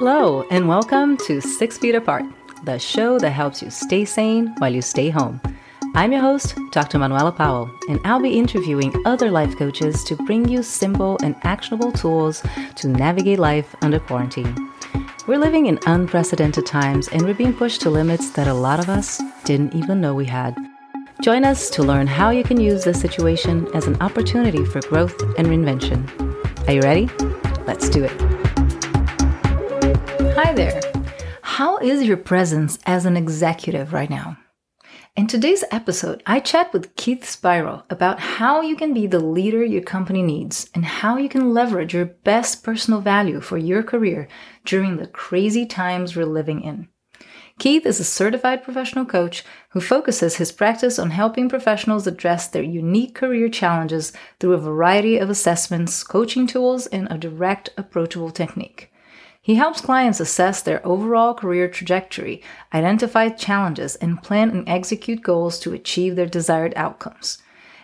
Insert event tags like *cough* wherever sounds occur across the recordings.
Hello, and welcome to Six Feet Apart, the show that helps you stay sane while you stay home. I'm your host, Dr. Manuela Powell, and I'll be interviewing other life coaches to bring you simple and actionable tools to navigate life under quarantine. We're living in unprecedented times, and we're being pushed to limits that a lot of us didn't even know we had. Join us to learn how you can use this situation as an opportunity for growth and reinvention. Are you ready? Let's do it. Hi there. How is your presence as an executive right now? In today's episode, I chat with Keith Spiro about how you can be the leader your company needs and how you can leverage your best personal value for your career during the crazy times we're living in. Keith is a certified professional coach who focuses his practice on helping professionals address their unique career challenges through a variety of assessments, coaching tools, and a direct, approachable technique. He helps clients assess their overall career trajectory, identify challenges, and plan and execute goals to achieve their desired outcomes.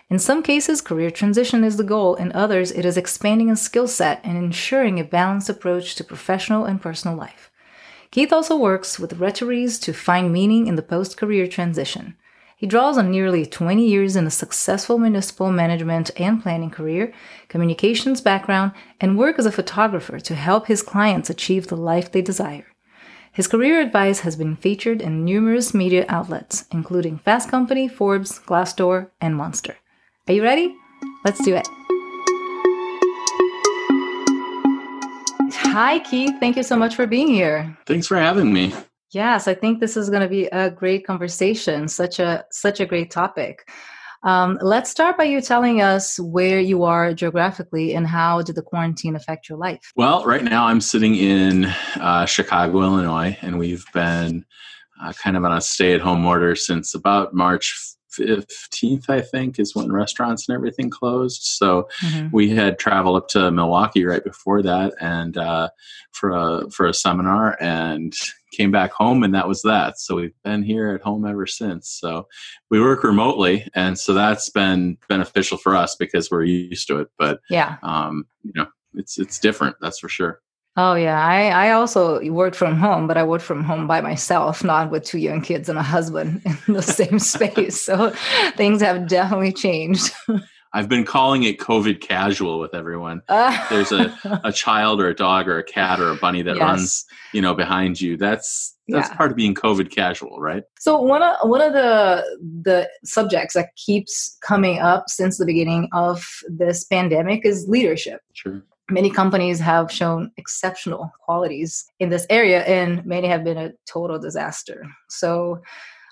In some cases, career transition is the goal, in others, it is expanding a skill set and ensuring a balanced approach to professional and personal life. Keith also works with retirees to find meaning in the post career transition. He draws on nearly 20 years in a successful municipal management and planning career, communications background, and work as a photographer to help his clients achieve the life they desire. His career advice has been featured in numerous media outlets, including Fast Company, Forbes, Glassdoor, and Monster. Are you ready? Let's do it. Hi, Keith. Thank you so much for being here. Thanks for having me. Yes, I think this is going to be a great conversation. Such a such a great topic. Um, let's start by you telling us where you are geographically and how did the quarantine affect your life? Well, right now I'm sitting in uh, Chicago, Illinois, and we've been uh, kind of on a stay-at-home order since about March 15th, I think, is when restaurants and everything closed. So mm-hmm. we had traveled up to Milwaukee right before that, and uh, for a for a seminar, and came back home, and that was that. So we've been here at home ever since. So we work remotely, and so that's been beneficial for us because we're used to it. But yeah, um, you know, it's it's different. That's for sure. Oh yeah, I I also worked from home, but I worked from home by myself, not with two young kids and a husband *laughs* in the same *laughs* space. So things have definitely changed. *laughs* I've been calling it COVID casual with everyone. Uh, There's a, *laughs* a child or a dog or a cat or a bunny that yes. runs, you know, behind you. That's that's yeah. part of being COVID casual, right? So one of one of the the subjects that keeps coming up since the beginning of this pandemic is leadership. Sure many companies have shown exceptional qualities in this area and many have been a total disaster so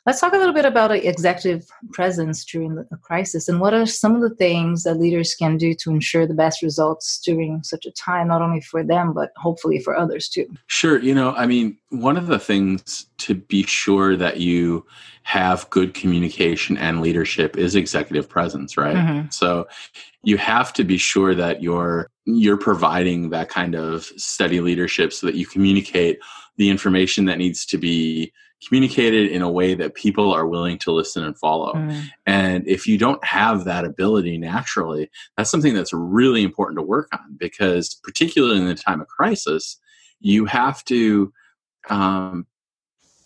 let's talk a little bit about executive presence during a crisis and what are some of the things that leaders can do to ensure the best results during such a time not only for them but hopefully for others too sure you know i mean one of the things to be sure that you have good communication and leadership is executive presence right mm-hmm. so you have to be sure that you're you're providing that kind of steady leadership so that you communicate the information that needs to be communicated in a way that people are willing to listen and follow. Mm. And if you don't have that ability naturally, that's something that's really important to work on because, particularly in the time of crisis, you have to, um,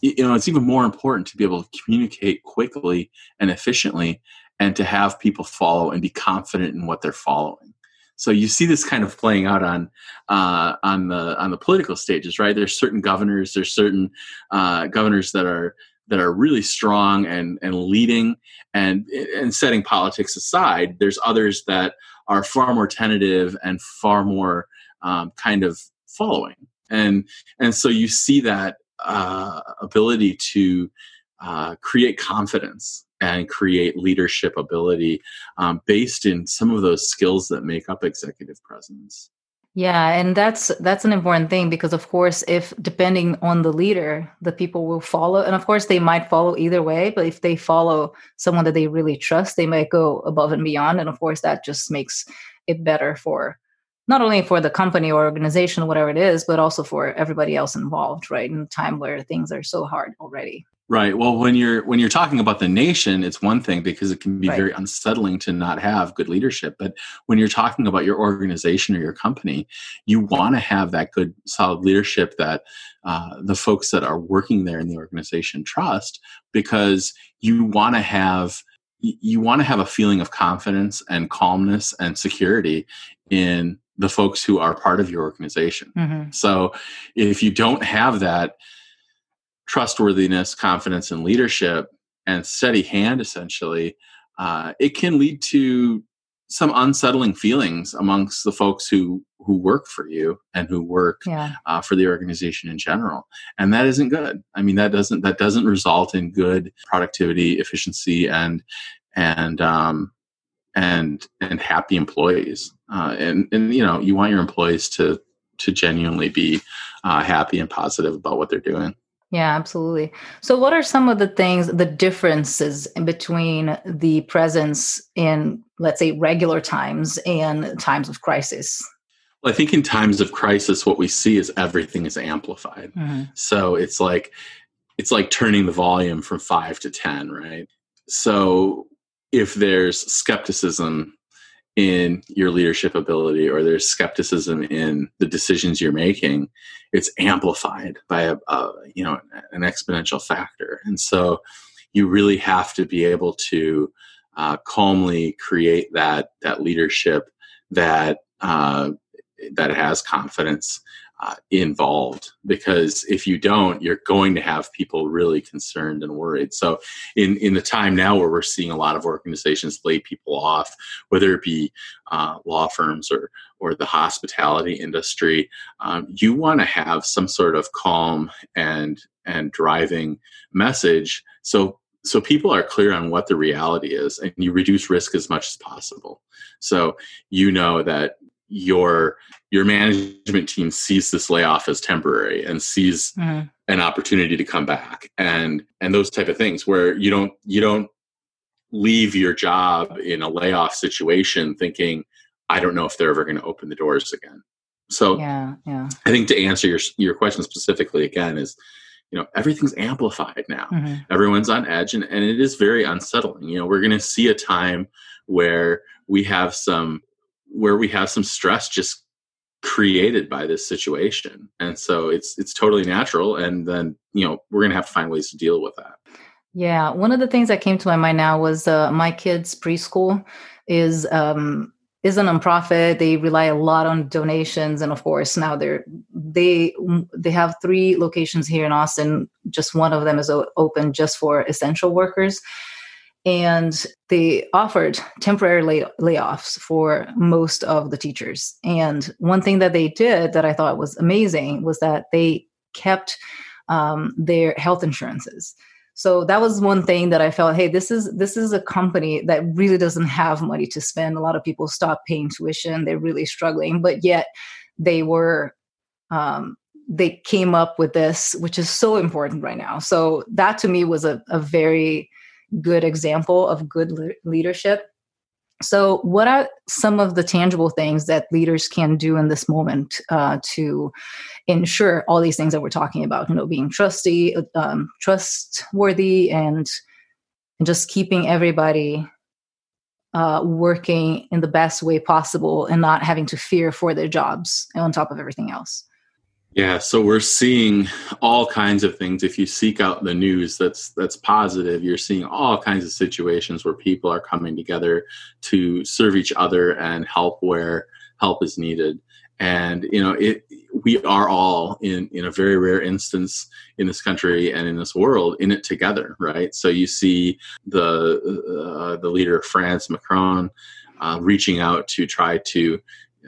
you know, it's even more important to be able to communicate quickly and efficiently and to have people follow and be confident in what they're following. So you see this kind of playing out on uh, on the on the political stages, right? There's certain governors, there's certain uh, governors that are that are really strong and and leading and and setting politics aside. There's others that are far more tentative and far more um, kind of following, and and so you see that uh, ability to uh, create confidence and create leadership ability um, based in some of those skills that make up executive presence. Yeah and that's that's an important thing because of course if depending on the leader the people will follow and of course they might follow either way but if they follow someone that they really trust they might go above and beyond and of course that just makes it better for not only for the company or organization whatever it is but also for everybody else involved right in a time where things are so hard already Right. Well, when you're when you're talking about the nation, it's one thing because it can be Right. very unsettling to not have good leadership. But when you're talking about your organization or your company, you want to have that good, solid leadership that uh, the folks that are working there in the organization trust, because you want to have you want to have a feeling of confidence and calmness and security in the folks who are part of your organization. Mhm. So if you don't have that trustworthiness, confidence, and leadership and steady hand, essentially, uh, it can lead to some unsettling feelings amongst the folks who who work for you and who work Yeah. uh, for the organization in general. And that isn't good. I mean that doesn't that doesn't result in good productivity efficiency and and um and and happy employees. Uh, and and you know you want your employees to to genuinely be uh, happy and positive about what they're doing Yeah, absolutely. So, what are some of the things, the differences between the presence in, let's say, regular times and times of crisis? well, i think in times of crisis what we see is everything is amplified Mhm. So it's like it's like turning the volume from 5 to 10, right? So if there's skepticism in your leadership ability or there's skepticism in the decisions you're making, it's amplified by a, a you know an exponential factor. And so you really have to be able to uh, calmly create that that leadership that uh, that has confidence uh, involved because if you don't you're going to have people really concerned and worried. So in in the time now where we're seeing a lot of organizations lay people off whether it be uh, law firms or or the hospitality industry um, you want to have some sort of calm and and driving message. So so people are clear on what the reality is and you reduce risk as much as possible. So you know that your your management team sees this layoff as temporary and sees Mhm. an opportunity to come back and and those type of things where you don't you don't leave your job in a layoff situation thinking i don't know if they're ever going to open the doors again so Yeah, yeah. i think to answer your your question specifically again is you know everything's amplified now Mhm. everyone's on edge and, and it is very unsettling you know we're going to see a time where we have some where we have some stress just created by this situation and so it's it's totally natural and then you know we're to have to find ways to deal with that Yeah, one of the things that came to my mind now was uh, my kids' preschool is um, is a nonprofit. They rely a lot on donations, and of course, now they're they they have three locations here in Austin. Just one of them is open just for essential workers, and they offered temporary lay- layoffs for most of the teachers. And one thing that they did that I thought was amazing was that they kept um, their health insurances. So that was one thing that I felt, hey, this is this is a company that really doesn't have money to spend. A lot of people stop paying tuition; they're really struggling, but yet they were um, they came up with this, which is so important right now. So that to me was a, a very good example of good le- leadership. So, what are some of the tangible things that leaders can do in this moment uh, to ensure all these things that we're talking about? You know, being trusty, um, trustworthy, and and just keeping everybody uh, working in the best way possible and not having to fear for their jobs on top of everything else. Yeah, so we're seeing all kinds of things. If you seek out the news that's that's positive, you're seeing all kinds of situations where people are coming together to serve each other and help where help is needed. And you know, it we are all in in a very rare instance in this country and in this world in it together, right? So you see the uh, the leader of France, Macron, uh, reaching out to try to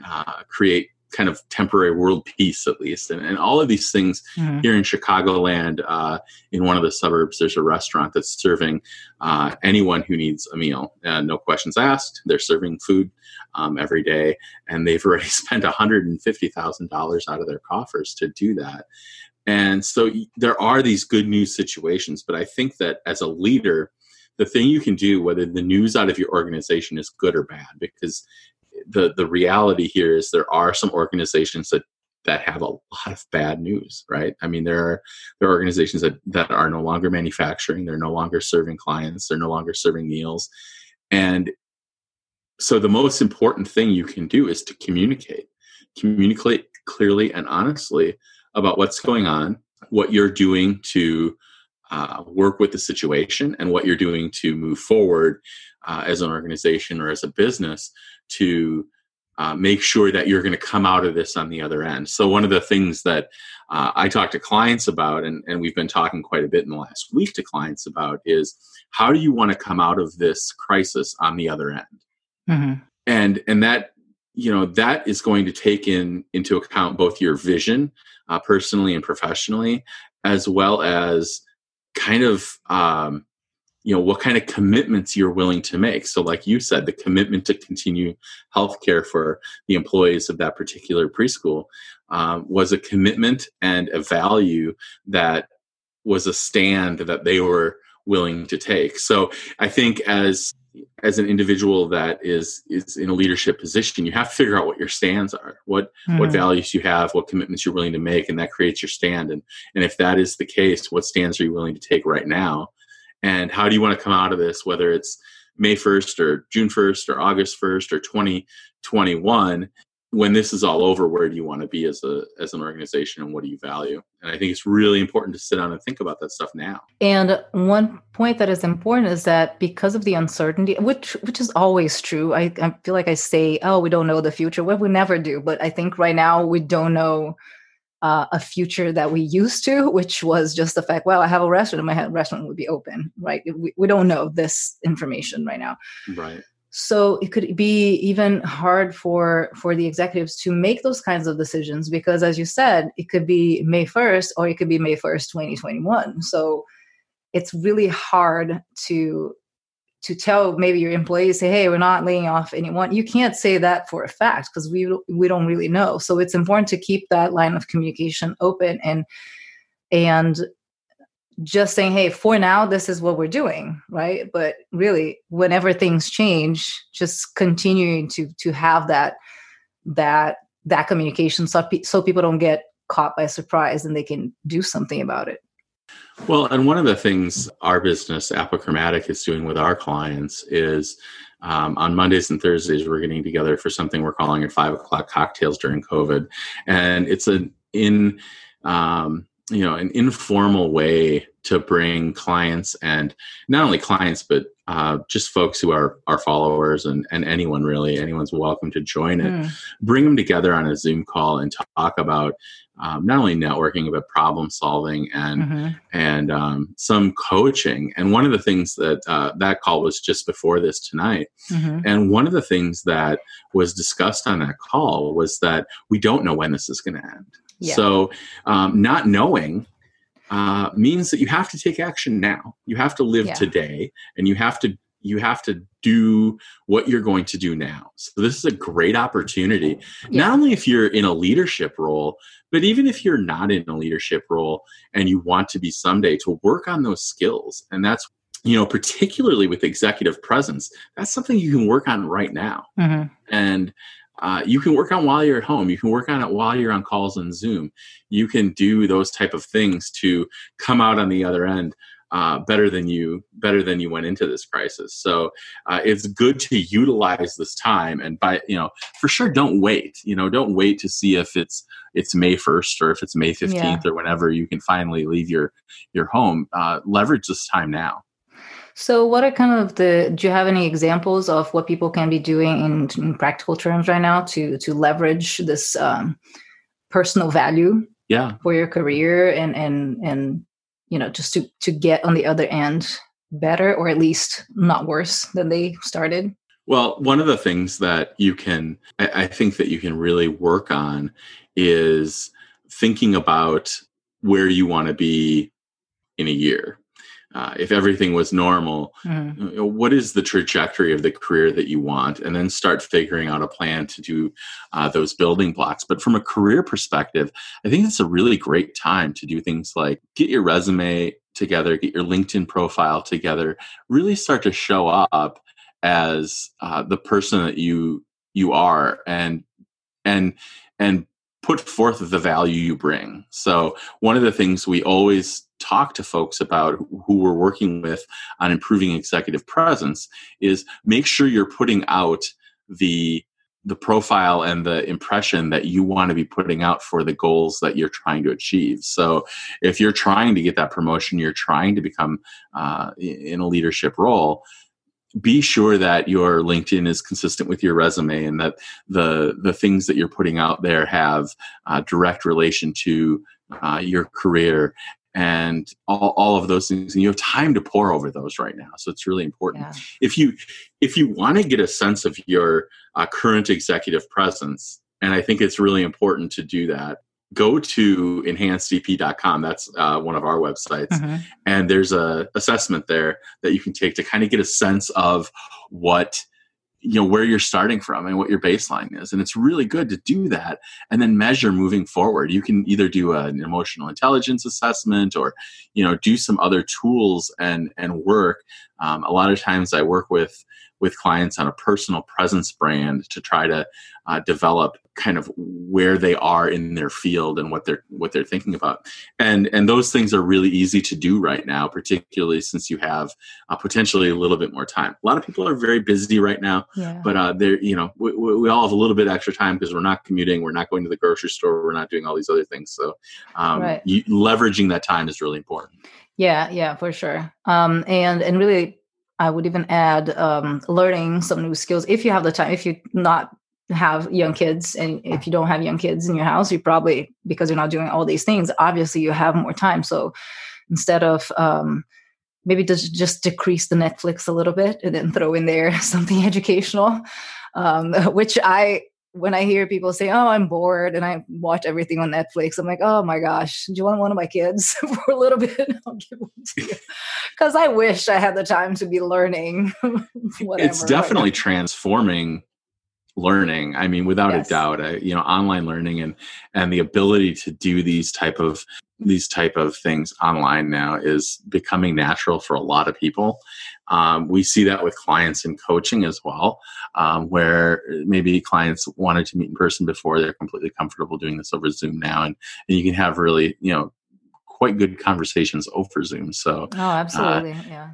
uh, create kind of temporary world peace at least. And, and all of these things Mhm. here in chicagoland uh, in one of the suburbs there's a restaurant that's serving uh, anyone who needs a meal uh, no questions asked. They're serving food um, every day. And they've already *laughs* spent $150000 out of their coffers to do that. And so there are these good news situations but i think that as a leader the thing you can do whether the news out of your organization is good or bad because the the reality here is there are some organizations that that have a lot of bad news, right? I mean, there are there are organizations that that are no longer manufacturing, they're no longer serving clients, they're no longer serving meals, and so the most important thing you can do is to communicate, communicate clearly and honestly about what's going on, what you're doing to uh, work with the situation, and what you're doing to move forward uh, as an organization or as a business to uh, make sure that you're going to come out of this on the other end. So, one of the things that uh, I talk to clients about, and, and we've been talking quite a bit in the last week to clients about, is how do you want to come out of this crisis on the other end? Mm-hmm. And and that you know that is going to take in into account both your vision, uh, personally and professionally, as well as kind of um, you know what kind of commitments you're willing to make. So like you said the commitment to continue healthcare for the employees of that particular preschool um, was a commitment and a value that was a stand that they were willing to take. So i think as as an individual that is is in a leadership position you have to figure out what your stands are what mm. what values you have what commitments you're willing to make and that creates your stand. And and if that is the case what stands are you willing to take right now and how do you want to come out of this whether it's may 1st or june 1st or august 1st or 2021 when this is all over where do you want to be as a as an organization and what do you value? And i think it's really important to sit down and think about that stuff now. And one point that is important is that because of the uncertainty which which is always true i, I feel like i say oh we don't know the future. Well we never do but i think right now we don't know uh, a future that we used to, which was just the fact, well, I have a restaurant and my restaurant would be open, right? We, we don't know this information right now. Right. So it could be even hard for for the executives to make those kinds of decisions because, as you said, it could be May first or it could be May first, twenty twenty one. So it's really hard to to tell maybe your employees say hey we're not laying off anyone. You can't say that for a fact because we we don't really know. So it's important to keep that line of communication open and and just saying hey for now this is what we're doing right? But really whenever things change just continuing to to have that that that communication so, so people don't get caught by surprise and they can do something about it well, and one of the things our business, Apochromatic, is doing with our clients is um, on Mondays and Thursdays, we're getting together for something we're calling at five o'clock cocktails during COVID. And it's an in, um, you know, an informal way to bring clients and not only clients, but uh, just folks who are our followers and, and anyone really, anyone's welcome to join it. Mm. Bring them together on a Zoom call and talk about um, not only networking but problem solving and mm-hmm. and um, some coaching. And one of the things that uh, that call was just before this tonight. Mm-hmm. And one of the things that was discussed on that call was that we don't know when this is going to end. Yeah. So um, not knowing uh, means that you have to take action now. You have to live yeah. today, and you have to you have to do what you're going to do now. So this is a great opportunity, yeah. not only if you're in a leadership role, but even if you're not in a leadership role and you want to be someday, to work on those skills. And that's you know, particularly with executive presence, that's something you can work on right now. Mm-hmm. And uh, you can work on while you're at home. You can work on it while you're on calls on Zoom. You can do those type of things to come out on the other end uh, better than you better than you went into this crisis. So uh, it's good to utilize this time and by you know for sure don't wait. You know don't wait to see if it's it's May first or if it's May fifteenth yeah. or whenever you can finally leave your your home. Uh, leverage this time now. So, what are kind of the? Do you have any examples of what people can be doing in, in practical terms right now to to leverage this um, personal value? Yeah. For your career and and and you know just to to get on the other end better or at least not worse than they started? Well one of the things that you can I, I think that you can really work on is thinking about where you want to be in a year uh, if everything was normal, mm. what is the trajectory of the career that you want? And then start figuring out a plan to do uh, those building blocks. But from a career perspective, I think it's a really great time to do things like get your resume together, get your LinkedIn profile together, really start to show up as uh, the person that you you are, and and and put forth the value you bring. So, one of the things we always talk to folks about who we're working with on improving executive presence is make sure you're putting out the the profile and the impression that you want to be putting out for the goals that you're trying to achieve. So, if you're trying to get that promotion, you're trying to become uh, in a leadership role, be sure that your LinkedIn is consistent with your resume and that the the things that you're putting out there have uh, direct relation to uh, your career and all, all of those things and you have time to pour over those right now so it's really important yeah. if you if you want to get a sense of your uh, current executive presence and i think it's really important to do that go to enhancedep.com that's uh, one of our websites mm-hmm. and there's a assessment there that you can take to kind of get a sense of what you know where you're starting from and what your baseline is and it's really good to do that and then measure moving forward. You can either do an emotional intelligence assessment or you know do some other tools and and work. Um, a lot of times i work with with clients on a personal presence brand to try to uh, develop kind of where they are in their field and what they're what they're thinking about. And and those things are really easy to do right now particularly since you have uh, potentially a little bit more time. A lot of people are very busy right now yeah. but uh, they're you know we, we all have a little bit extra time because we're not commuting we're not going to the grocery store we're not doing all these other things. So um, right. you, leveraging that time is really important. Yeah yeah for sure. Um, and and really I would even add um, learning some new skills if you have the time. If you not have young kids and if you don't have young kids in your house you probably because you're not doing all these things obviously you have more time so instead of um, maybe just just decrease the netflix a little bit and then throw in there *laughs* something educational um, *laughs* which i when i hear people say oh i'm bored and i watch everything on netflix i'm like oh my gosh do you want one of my kids *laughs* for a little bit? *laughs* I'll give one to you. *laughs* Because i wish i had the time to be learning it's definitely transforming learning. I mean without yes. a doubt I, you know online learning and and the ability to do these type of these type of things online now is becoming natural for a lot of people. Um, we see that with clients in coaching as well um, where maybe clients wanted to meet in person before they're completely comfortable doing this over zoom now and, and you can have really you know quite good conversations over zoom. So oh absolutely. Uh, yeah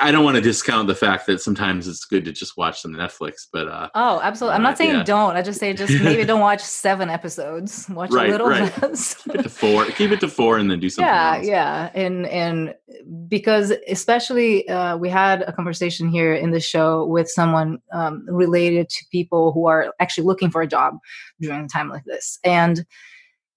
I don't want to discount the fact that sometimes it's good to just watch some Netflix, but uh, oh, absolutely. I'm not uh, saying yeah. don't. I just say just *laughs* maybe don't watch seven episodes. Watch right, a little right. *laughs* less. keep it to four. Keep it to four, and then do something. Yeah, else. yeah, and and because especially uh, we had a conversation here in the show with someone um, related to people who are actually looking for a job during a time like this, and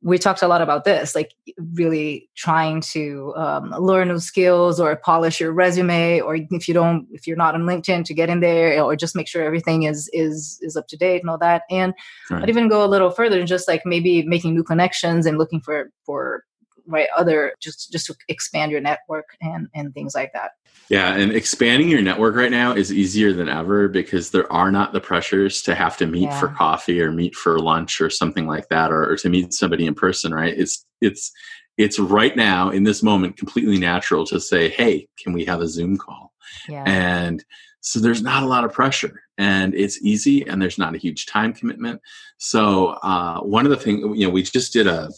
we talked a lot about this like really trying to um, learn new skills or polish your resume or if you don't if you're not on linkedin to get in there or just make sure everything is is is up to date and all that and right. i'd even go a little further and just like maybe making new connections and looking for for right other just just to expand your network and and things like that yeah and expanding your network right now is easier than ever because there are not the pressures to have to meet yeah. for coffee or meet for lunch or something like that or, or to meet somebody in person right it's it's it's right now in this moment completely natural to say hey can we have a zoom call yeah. and so there's not a lot of pressure and it's easy and there's not a huge time commitment. So uh, one of the things, you know, we just did a,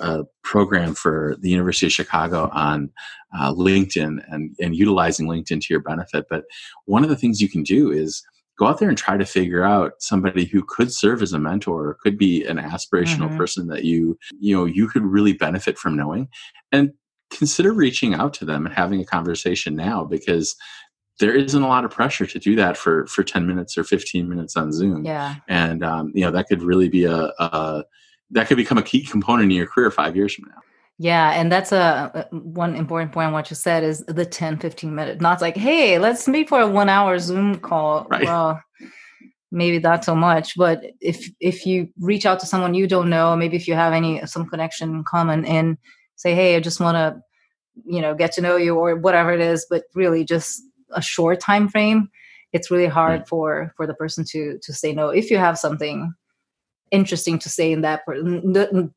a, program for the University of Chicago on uh, LinkedIn and, and utilizing LinkedIn to your benefit. But one of the things you can do is go out there and try to figure out somebody who could serve as a mentor or could be an aspirational mm-hmm. person that you, you know, you could really benefit from knowing and consider reaching out to them and having a conversation now because there isn't a lot of pressure to do that for for 10 minutes or 15 minutes on zoom. Yeah. And um, you know that could really be a, a, that could become a key component in your career five years from now. Yeah and that's a, one important point what you said is the 10 15 minutes not like hey let's meet for a one hour zoom call. *laughs* Right. well maybe not so much but if if you reach out to someone you don't know maybe if you have any some connection in common and say hey i just want to you know get to know you or whatever it is but really just a short time frame it's really hard mm. for for the person to to say no. If you have something interesting to say in that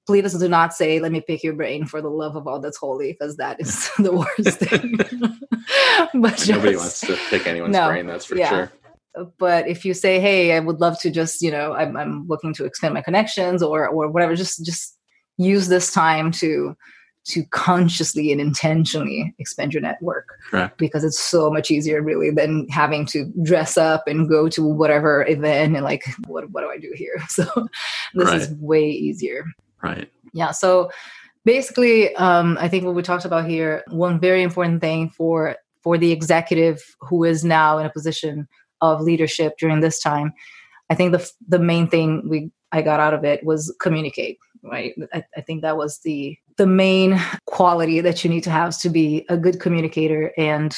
please do not say let me pick your brain for the love of all that's holy because that is *laughs* the worst thing. *laughs* But just, nobody wants to pick anyone's no, brain that's for yeah. sure. But if you say hey i would love to just you know i'm, I'm looking to expand my connections or or whatever just just use this time to to consciously and intentionally expand your network. Correct. because it's so much easier really than having to dress up and go to whatever event and like what, what do i do here? *laughs* So this right. is way easier. Right. Yeah so basically um, i think what we talked about here one very important thing for for the executive who is now in a position of leadership during this time i think the the main thing we i got out of it was communicate right? I, I, think that was the the main quality that you need to have is to be a good communicator and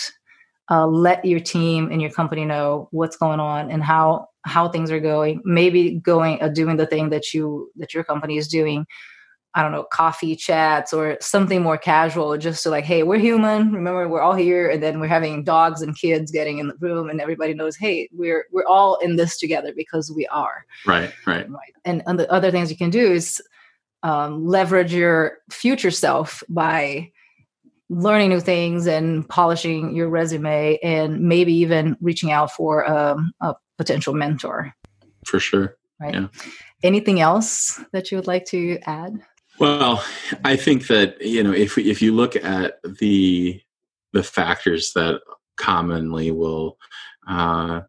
uh, let your team and your company know what's going on and how how things are going maybe going uh, doing the thing that you that your company is doing I don't know, coffee chats or something more casual, just to like, hey, we're human. Remember, we're all here, and then we're having dogs and kids getting in the room, and everybody knows, hey, we're we're all in this together because we are. Right, right, right. And, and the other things you can do is um, leverage your future self by learning new things and polishing your resume, and maybe even reaching out for um, a potential mentor. For sure. Right. Yeah. Anything else that you would like to add? Well, I think that you know if if you look at the the factors that commonly will uh,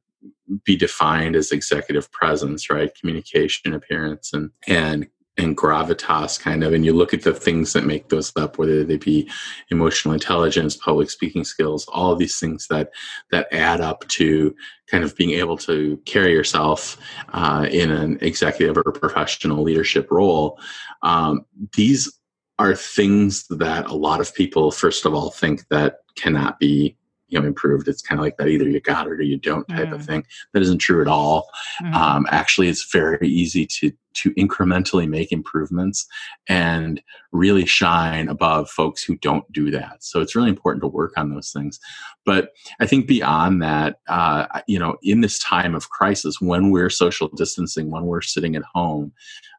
be defined as executive presence, right? Communication, appearance, and and and gravitas kind of and you look at the things that make those up whether they be emotional intelligence public speaking skills all these things that that add up to kind of being able to carry yourself uh, in an executive or professional leadership role. Um, these are things that a lot of people first of all think that cannot be you know improved. It's kind of like that either you got it or you don't type mm. of thing. That isn't true at all. Mm. um, actually it's very easy to to incrementally make improvements and really shine above folks who don't do that. So it's really important to work on those things. But i think beyond that uh, you know in this time of crisis when we're social distancing when we're sitting at home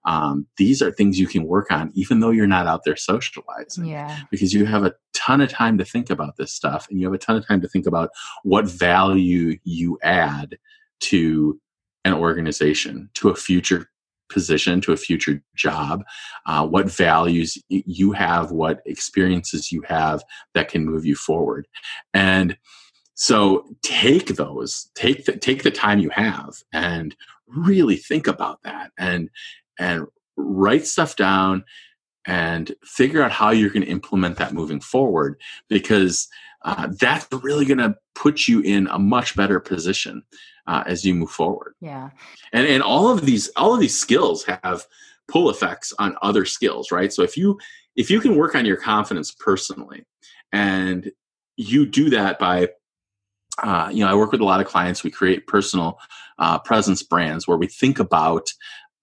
um, these are things you can work on even though you're not out there socializing yeah. because you have a ton of time to think about this stuff and you have a ton of time to think about what value you add to an organization to a future position to a future job uh, what values you have what experiences you have that can move you forward and so take those take the, take the time you have and really think about that and and write stuff down and figure out how you're going to implement that moving forward because uh, that's really going to put you in a much better position uh, as you move forward. Yeah. And and all of these all of these skills have pull effects on other skills right? So if you if you can work on your confidence personally and you do that by uh, you know i work with a lot of clients. We create personal uh, presence brands where we think about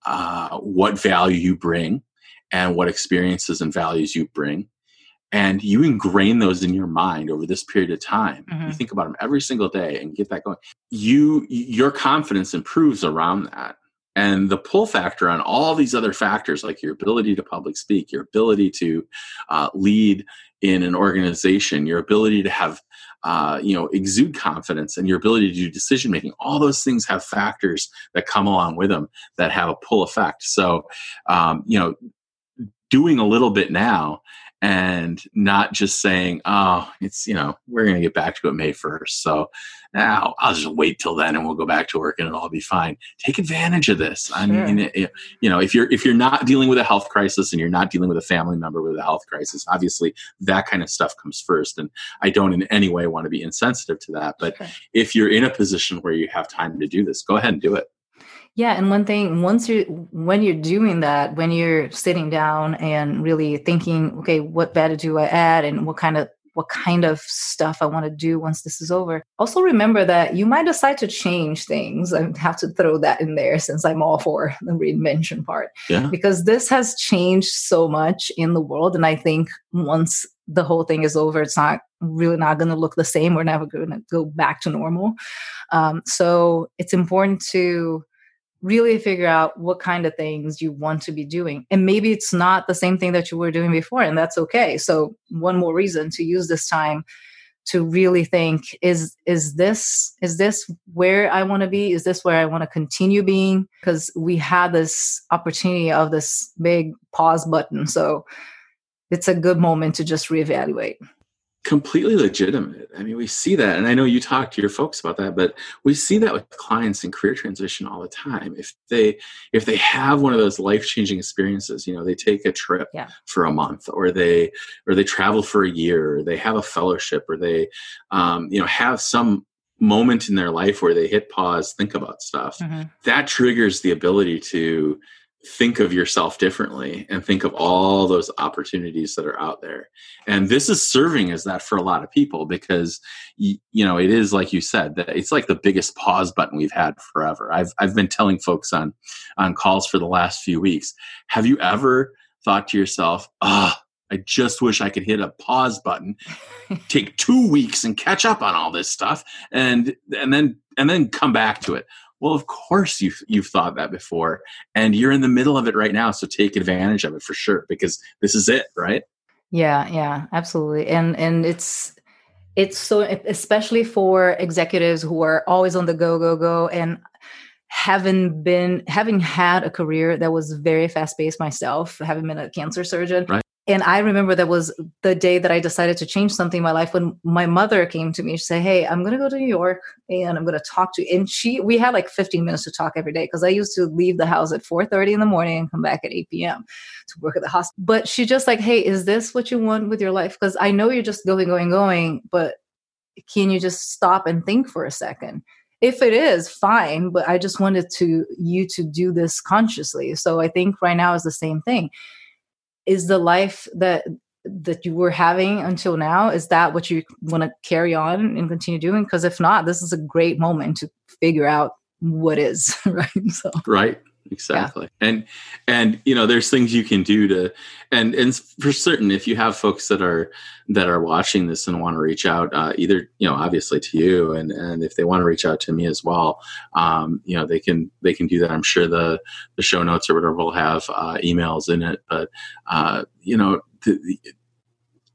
uh, what value you bring and what experiences and values you bring. And you ingrain those in your mind over this period of time. Mm-hmm. you think about them every single day and get that going. You your confidence improves around that and the pull factor on all these other factors like your ability to public speak your ability to uh, lead in an organization your ability to have uh, you know exude confidence and your ability to do decision making all those things have factors that come along with them that have a pull effect so um, you know doing a little bit now and not just saying, oh, it's, you know, we're going to get back to it May 1st. So now I'll just wait till then and we'll go back to work and it'll all be fine. Take advantage of this. I mean, it, you know, if you're, if you're not dealing with a health crisis and you're not dealing with a family member with a health crisis, obviously that kind of stuff comes first. And I don't in any way want to be insensitive to that. But sure. if you're in a position where you have time to do this, go ahead and do it. Yeah, and one thing once you when you're doing that, when you're sitting down and really thinking, okay, what value do I add and what kind of what kind of stuff I want to do once this is over. Also remember that you might decide to change things. I have to throw that in there since I'm all for the reinvention part. Yeah. Because this has changed so much in the world. And I think once the whole thing is over, it's not really not going to look the same. We're never going to go back to normal. Um, so it's important to really figure out what kind of things you want to be doing. And maybe it's not the same thing that you were doing before, and that's okay. So, one more reason to use this time to really think is is this is this where i want to be is this where i want to continue being because we had this opportunity of this big pause button so it's a good moment to just reevaluate completely legitimate. I mean, we see that, and I know you talk to your folks about that, but we see that with clients in career transition all the time. If they if they have one of those life changing experiences, you know, they take a trip yeah. for a month, or they or they travel for a year, or they have a fellowship, or they um, you know have some moment in their life where they hit pause, think about stuff. Mm-hmm. That triggers the ability to think of yourself differently and think of all those opportunities that are out there and this is serving as that for a lot of people because you know it is like you said that it's like the biggest pause button we've had forever i've i've been telling folks on on calls for the last few weeks have you ever thought to yourself ah oh, I just wish I could hit a pause button, take two weeks and catch up on all this stuff, and and then and then come back to it. Well, of course you've you've thought that before, and you're in the middle of it right now. So take advantage of it for sure, because this is it, right? Yeah, yeah, absolutely. And and it's it's so especially for executives who are always on the go, go, go, and having been having had a career that was very fast paced myself, having been a cancer surgeon, right and I remember that was the day that I decided to change something in my life when my mother came to me. She said, Hey, I'm going to go to New York and I'm going to talk to you. And she, we had like 15 minutes to talk every day because I used to leave the house at 4.30 in the morning and come back at 8 p.m. to work at the hospital. But she just like, Hey, is this what you want with your life? Because I know you're just going, going, going, but can you just stop and think for a second? If it is, fine. But I just wanted to you to do this consciously. So I think right now is the same thing is the life that that you were having until now is that what you want to carry on and continue doing? Because if not this is a great moment to figure out what is *laughs* right? So right exactly yeah. and and you know there's things you can do to and and for certain if you have folks that are that are watching this and want to reach out uh, either you know obviously to you and and if they want to reach out to me as well um, you know they can they can do that i'm sure the the show notes or whatever will have uh, emails in it but uh, you know the, the,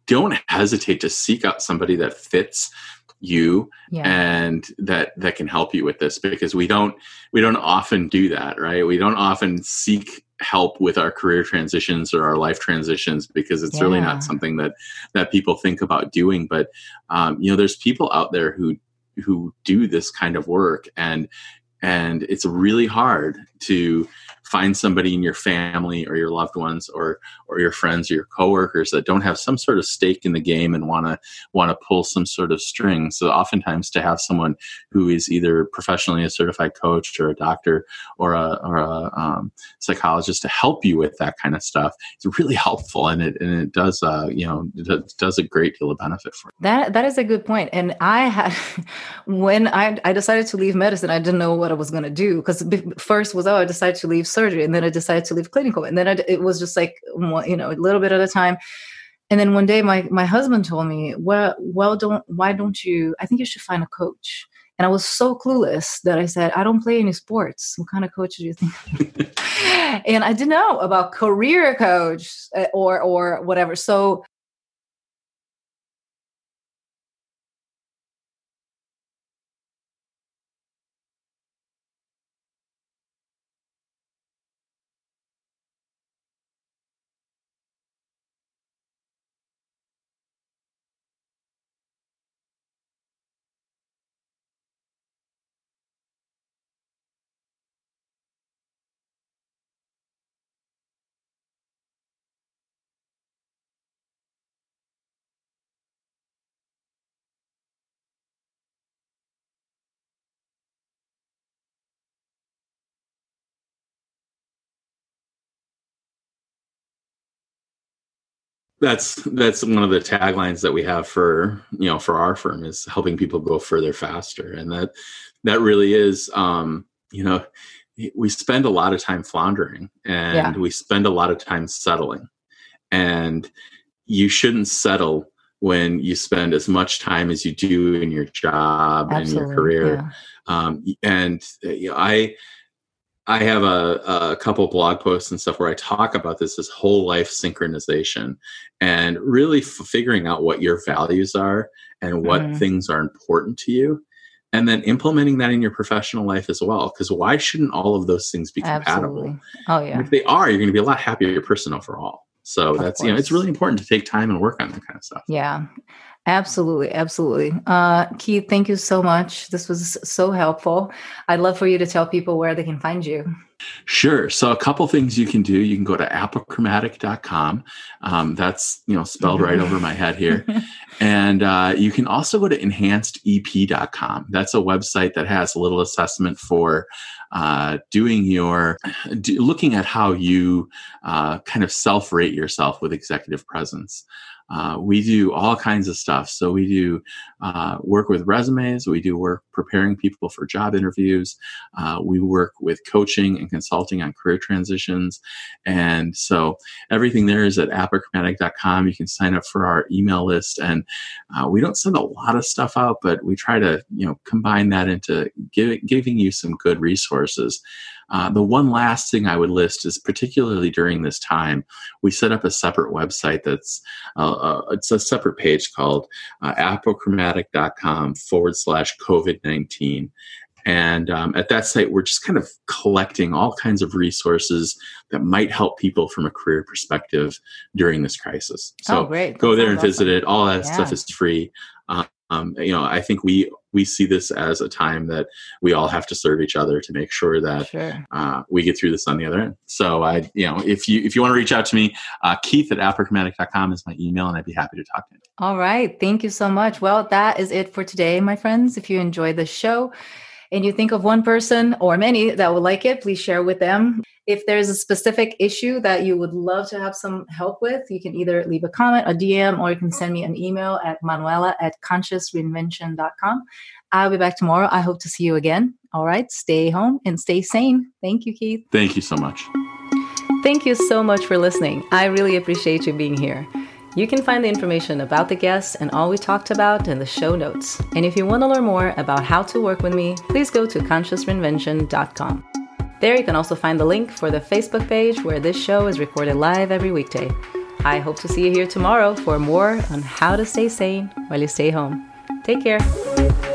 don't hesitate to seek out somebody that fits you yeah. and that that can help you with this because we don't we don't often do that right we don't often seek help with our career transitions or our life transitions because it's yeah. really not something that that people think about doing but um, you know there's people out there who who do this kind of work and and it's really hard to find somebody in your family or your loved ones or or your friends or your coworkers that don't have some sort of stake in the game and want to want to pull some sort of string so oftentimes to have someone who is either professionally a certified coach or a doctor or a, or a um, psychologist to help you with that kind of stuff it's really *laughs* helpful and it and it does uh, you know it does a great deal of benefit for you. that that is a good point. and i had *laughs* when i i decided to leave medicine i didn't know what i was going to do because first was oh i decided to leave surgery and then i decided to leave clinical and then I, it was just like you know a little bit at a time. And then one day my my husband told me well well don't why don't you i think you should find a coach. And i was so clueless that i said i don't play any sports. What kind of coach do you think? *laughs* And i didn't know about career coach uh, or or whatever. So that's that's one of the taglines that we have for you know for our firm is helping people go further faster and that that really is um you know we spend a lot of time floundering and yeah. we spend a lot of time settling and you shouldn't settle when you spend as much time as you do in your job Absolutely, and your career yeah. um, and you know, i I have a, a couple blog posts and stuff where I talk about this, this whole life synchronization and really f- figuring out what your values are and what mm. things are important to you. And then implementing that in your professional life as well. Because why shouldn't all of those things be compatible? Absolutely. Oh, yeah. And if they are, you're going to be a lot happier person overall. So of that's, course. you know, it's really important to take time and work on that kind of stuff. Yeah. Absolutely, absolutely. Uh, Keith, thank you so much. This was so helpful. I'd love for you to tell people where they can find you. Sure. So a couple things you can do. You can go to apochromatic.com. Um, that's you know spelled right over my head here. *laughs* and uh, you can also go to enhancedep.com. That's a website that has a little assessment for uh, doing your do, looking at how you uh, kind of self rate yourself with executive presence. Uh, we do all kinds of stuff. So we do uh, work with resumes. We do work preparing people for job interviews. Uh, we work with coaching and consulting on career transitions. And so everything there is at apochromatic.com. You can sign up for our email list. And uh, we don't send a lot of stuff out, but we try to, you know, combine that into give, giving you some good resources. Uh, the one last thing I would list is particularly during this time, we set up a separate website that's uh, uh, it's a separate page called uh, apochromatic.com forward slash COVID 19. And um, at that site, we're just kind of collecting all kinds of resources that might help people from a career perspective during this crisis. So oh, great. go there and visit it. All that yeah. stuff is free. Um, you know, I think we we see this as a time that we all have to serve each other to make sure that sure. uh, we get through this on the other end. So I, you know, if you if you want to reach out to me, uh, Keith at apochromatic.com is my email, and I'd be happy to talk to you. All right, thank you so much. Well, that is it for today, my friends. If you enjoyed the show and you think of one person or many that would like it, please share with them. If there's a specific issue that you would love to have some help with, you can either leave a comment, a DM, or you can send me an email at manuela at consciousreinvention.com. I'll be back tomorrow. I hope to see you again. All right, stay home and stay sane. Thank you, Keith. Thank you so much. Thank you so much for listening. I really appreciate you being here. You can find the information about the guests and all we talked about in the show notes. And if you want to learn more about how to work with me, please go to consciousreinvention.com. There you can also find the link for the Facebook page where this show is recorded live every weekday. I hope to see you here tomorrow for more on how to stay sane while you stay home. Take care.